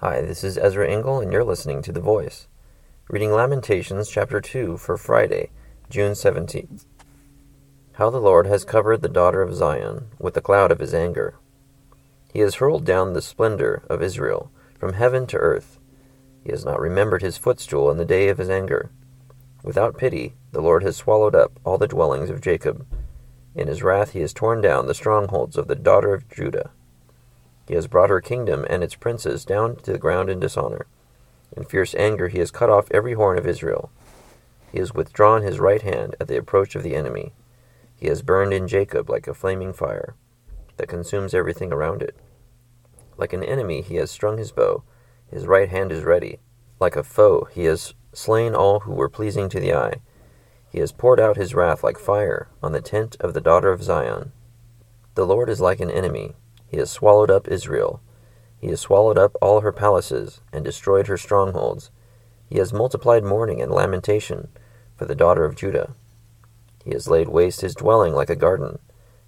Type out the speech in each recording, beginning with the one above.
Hi, this is Ezra Engel, and you're listening to The Voice, reading Lamentations chapter 2 for Friday, June 17th. How the Lord has covered the daughter of Zion with the cloud of his anger. He has hurled down the splendor of Israel from heaven to earth. He has not remembered his footstool in the day of his anger. Without pity, the Lord has swallowed up all the dwellings of Jacob. In his wrath, he has torn down the strongholds of the daughter of Judah. He has brought her kingdom and its princes down to the ground in dishonor. In fierce anger, he has cut off every horn of Israel. He has withdrawn his right hand at the approach of the enemy. He has burned in Jacob like a flaming fire that consumes everything around it. Like an enemy, he has strung his bow. His right hand is ready. Like a foe, he has slain all who were pleasing to the eye. He has poured out his wrath like fire on the tent of the daughter of Zion. The Lord is like an enemy. He has swallowed up Israel. He has swallowed up all her palaces and destroyed her strongholds. He has multiplied mourning and lamentation for the daughter of Judah. He has laid waste his dwelling like a garden.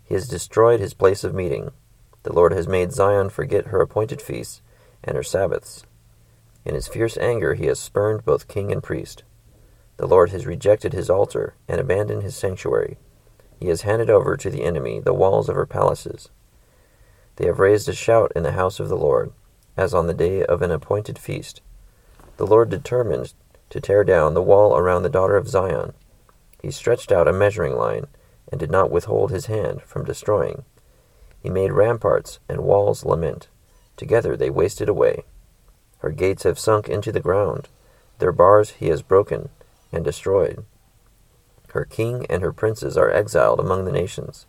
He has destroyed his place of meeting. The Lord has made Zion forget her appointed feasts and her Sabbaths. In his fierce anger he has spurned both king and priest. The Lord has rejected his altar and abandoned his sanctuary. He has handed over to the enemy the walls of her palaces. They have raised a shout in the house of the Lord, as on the day of an appointed feast. The Lord determined to tear down the wall around the daughter of Zion. He stretched out a measuring line, and did not withhold his hand from destroying. He made ramparts and walls lament. Together they wasted away. Her gates have sunk into the ground. Their bars he has broken and destroyed. Her king and her princes are exiled among the nations.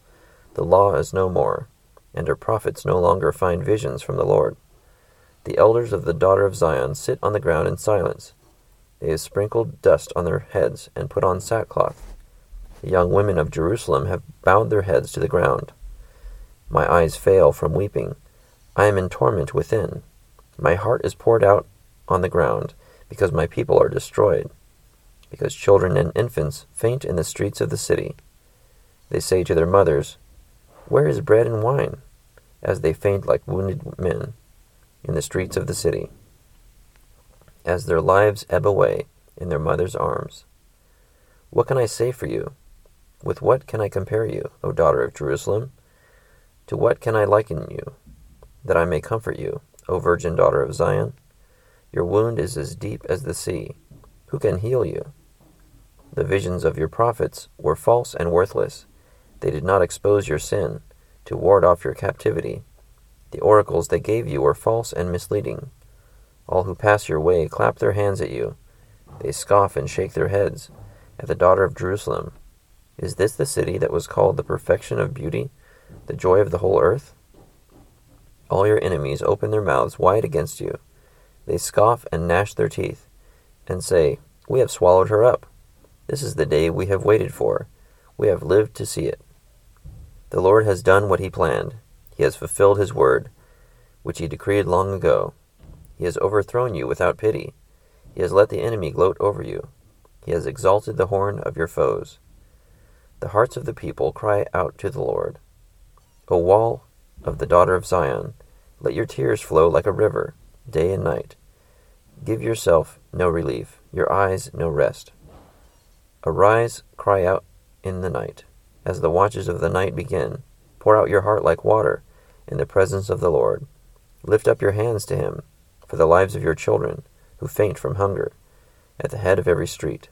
The law is no more, and her prophets no longer find visions from the Lord. The elders of the daughter of Zion sit on the ground in silence. They have sprinkled dust on their heads and put on sackcloth. The young women of Jerusalem have bowed their heads to the ground. My eyes fail from weeping. I am in torment within. My heart is poured out on the ground, because my people are destroyed, because children and infants faint in the streets of the city. They say to their mothers, Where is bread and wine? as they faint like wounded men in the streets of the city, as their lives ebb away in their mother's arms. What can I say for you? With what can I compare you, O daughter of Jerusalem? To what can I liken you, that I may comfort you? O virgin daughter of Zion. Your wound is as deep as the sea. Who can heal you? The visions of your prophets were false and worthless. They did not expose your sin to ward off your captivity. The oracles they gave you were false and misleading. All who pass your way clap their hands at you. They scoff and shake their heads at the daughter of Jerusalem. Is this the city that was called the perfection of beauty, the joy of the whole earth? All your enemies open their mouths wide against you. They scoff and gnash their teeth, and say, We have swallowed her up. This is the day we have waited for. We have lived to see it. The Lord has done what he planned. He has fulfilled his word, which he decreed long ago. He has overthrown you without pity. He has let the enemy gloat over you. He has exalted the horn of your foes. The hearts of the people cry out to the Lord. O wall of the daughter of Zion, let your tears flow like a river, day and night. Give yourself no relief, your eyes no rest. Arise, cry out in the night. As the watches of the night begin, pour out your heart like water in the presence of the Lord. Lift up your hands to him for the lives of your children who faint from hunger at the head of every street.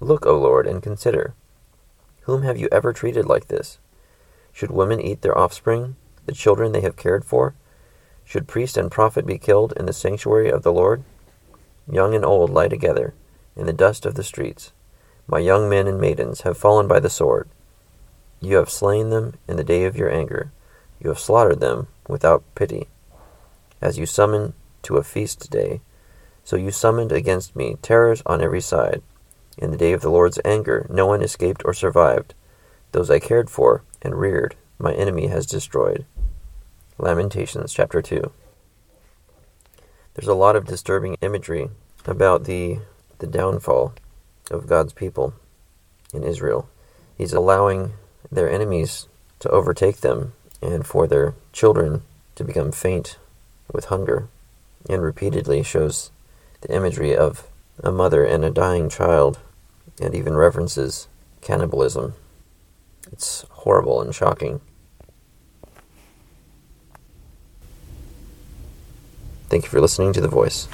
Look, O Lord, and consider. Whom have you ever treated like this? Should women eat their offspring, the children they have cared for? Should priest and prophet be killed in the sanctuary of the Lord? Young and old lie together in the dust of the streets. My young men and maidens have fallen by the sword. You have slain them in the day of your anger. You have slaughtered them without pity. As you summon to a feast day, so you summoned against me terrors on every side. In the day of the Lord's anger, no one escaped or survived. Those I cared for and reared, my enemy has destroyed. Lamentations chapter 2. There's a lot of disturbing imagery about the, the downfall of God's people in Israel. He's allowing their enemies to overtake them and for their children to become faint with hunger and repeatedly shows the imagery of a mother and a dying child, and even references cannibalism. It's horrible and shocking. Thank you for listening to The Voice.